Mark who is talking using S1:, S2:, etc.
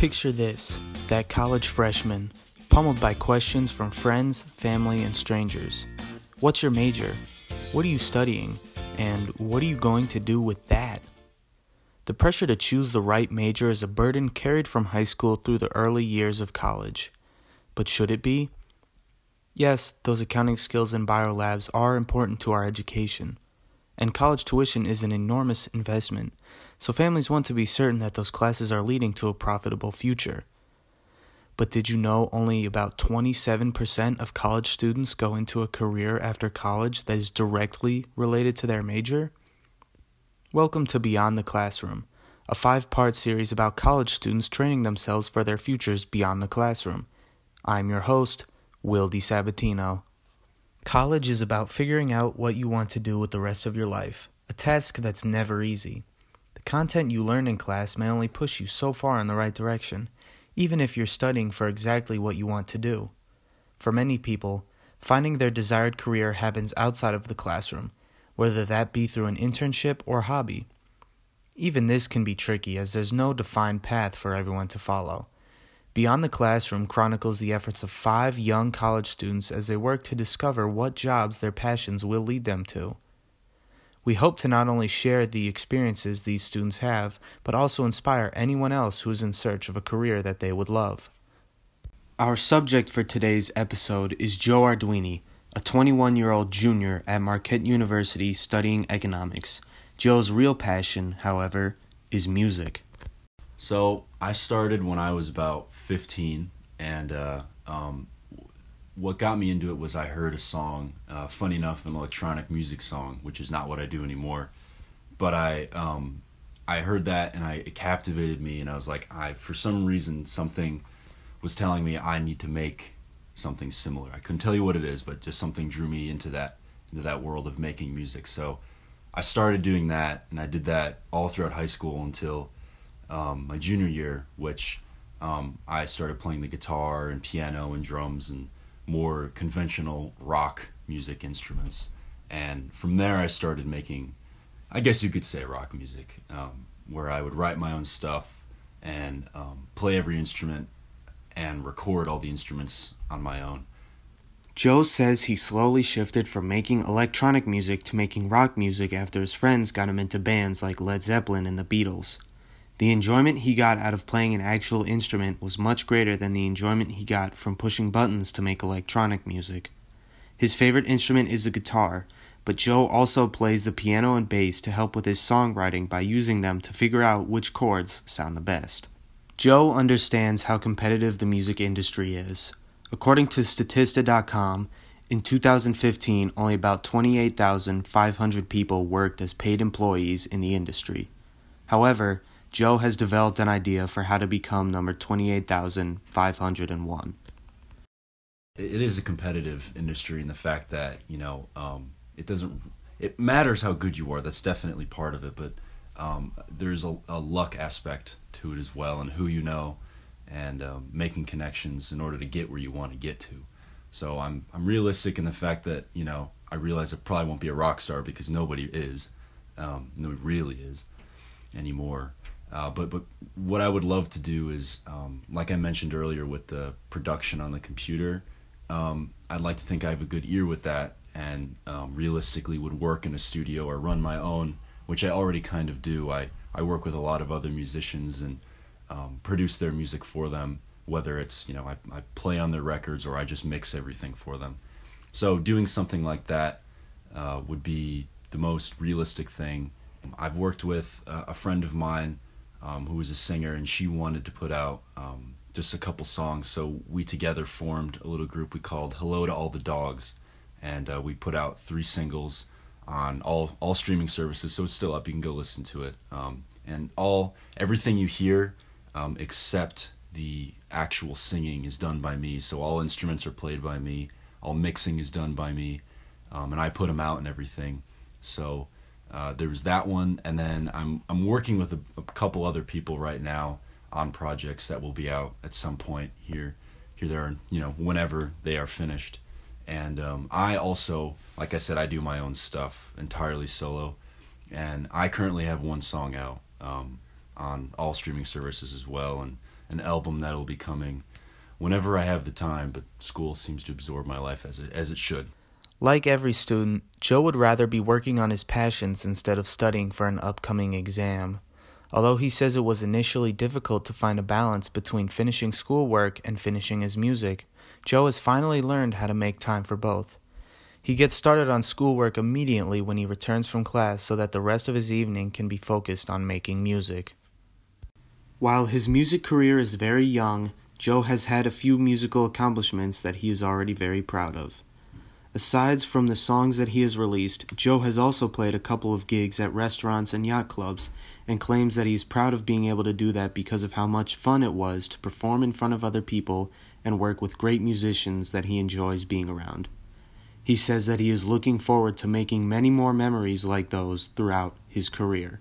S1: Picture this that college freshman, pummeled by questions from friends, family, and strangers. What's your major? What are you studying? And what are you going to do with that? The pressure to choose the right major is a burden carried from high school through the early years of college. But should it be? Yes, those accounting skills in biolabs are important to our education, and college tuition is an enormous investment, so families want to be certain that those classes are leading to a profitable future. But did you know only about 27% of college students go into a career after college that is directly related to their major? Welcome to Beyond the Classroom, a five part series about college students training themselves for their futures beyond the classroom. I'm your host, Will DiSabatino. College is about figuring out what you want to do with the rest of your life, a task that's never easy. The content you learn in class may only push you so far in the right direction, even if you're studying for exactly what you want to do. For many people, finding their desired career happens outside of the classroom, whether that be through an internship or hobby. Even this can be tricky as there's no defined path for everyone to follow. Beyond the Classroom chronicles the efforts of five young college students as they work to discover what jobs their passions will lead them to. We hope to not only share the experiences these students have, but also inspire anyone else who is in search of a career that they would love. Our subject for today's episode is Joe Arduini, a 21 year old junior at Marquette University studying economics. Joe's real passion, however, is music.
S2: So I started when I was about 15, and uh, um, what got me into it was I heard a song, uh, funny enough, an electronic music song, which is not what I do anymore. But I um, I heard that and I it captivated me, and I was like, I for some reason something was telling me I need to make something similar. I couldn't tell you what it is, but just something drew me into that into that world of making music. So I started doing that, and I did that all throughout high school until um, my junior year, which um, I started playing the guitar and piano and drums and more conventional rock music instruments. And from there, I started making, I guess you could say, rock music, um, where I would write my own stuff and um, play every instrument and record all the instruments on my own.
S1: Joe says he slowly shifted from making electronic music to making rock music after his friends got him into bands like Led Zeppelin and the Beatles. The enjoyment he got out of playing an actual instrument was much greater than the enjoyment he got from pushing buttons to make electronic music. His favorite instrument is the guitar, but Joe also plays the piano and bass to help with his songwriting by using them to figure out which chords sound the best. Joe understands how competitive the music industry is. According to Statista.com, in 2015, only about 28,500 people worked as paid employees in the industry. However, Joe has developed an idea for how to become number 28,501.
S2: It is a competitive industry in the fact that, you know, um, it doesn't, it matters how good you are. That's definitely part of it, but um, there's a, a, luck aspect to it as well and who you know and um, making connections in order to get where you want to get to. So I'm, I'm realistic in the fact that, you know, I realize I probably won't be a rock star because nobody is, um, nobody really is anymore. Uh, but but what I would love to do is, um, like I mentioned earlier, with the production on the computer, um, I'd like to think I have a good ear with that, and um, realistically would work in a studio or run my own, which I already kind of do. I I work with a lot of other musicians and um, produce their music for them, whether it's you know I I play on their records or I just mix everything for them. So doing something like that uh, would be the most realistic thing. I've worked with a friend of mine um, who was a singer, and she wanted to put out um, just a couple songs. So we together formed a little group we called Hello to All the Dogs, and uh, we put out three singles on all all streaming services. So it's still up. You can go listen to it. Um, and all everything you hear, um, except the actual singing, is done by me. So all instruments are played by me. All mixing is done by me, um, and I put them out and everything. So uh, there was that one, and then I'm I'm working with a, a, couple other people right now on projects that will be out at some point here, here there, you know, whenever they are finished. And um, I also, like I said, I do my own stuff entirely solo, and I currently have one song out um, on all streaming services as well, and an album that'll be coming whenever I have the time, but school seems to absorb my life as it, as it should.
S1: Like every student, Joe would rather be working on his passions instead of studying for an upcoming exam. Although he says it was initially difficult to find a balance between finishing schoolwork and finishing his music, Joe has finally learned how to make time for both. He gets started on schoolwork immediately when he returns from class so that the rest of his evening can be focused on making music. While his music career is very young, Joe has had a few musical accomplishments that he is already very proud of. Aside from the songs that he has released, Joe has also played a couple of gigs at restaurants and yacht clubs and claims that he is proud of being able to do that because of how much fun it was to perform in front of other people and work with great musicians that he enjoys being around. He says that he is looking forward to making many more memories like those throughout his career.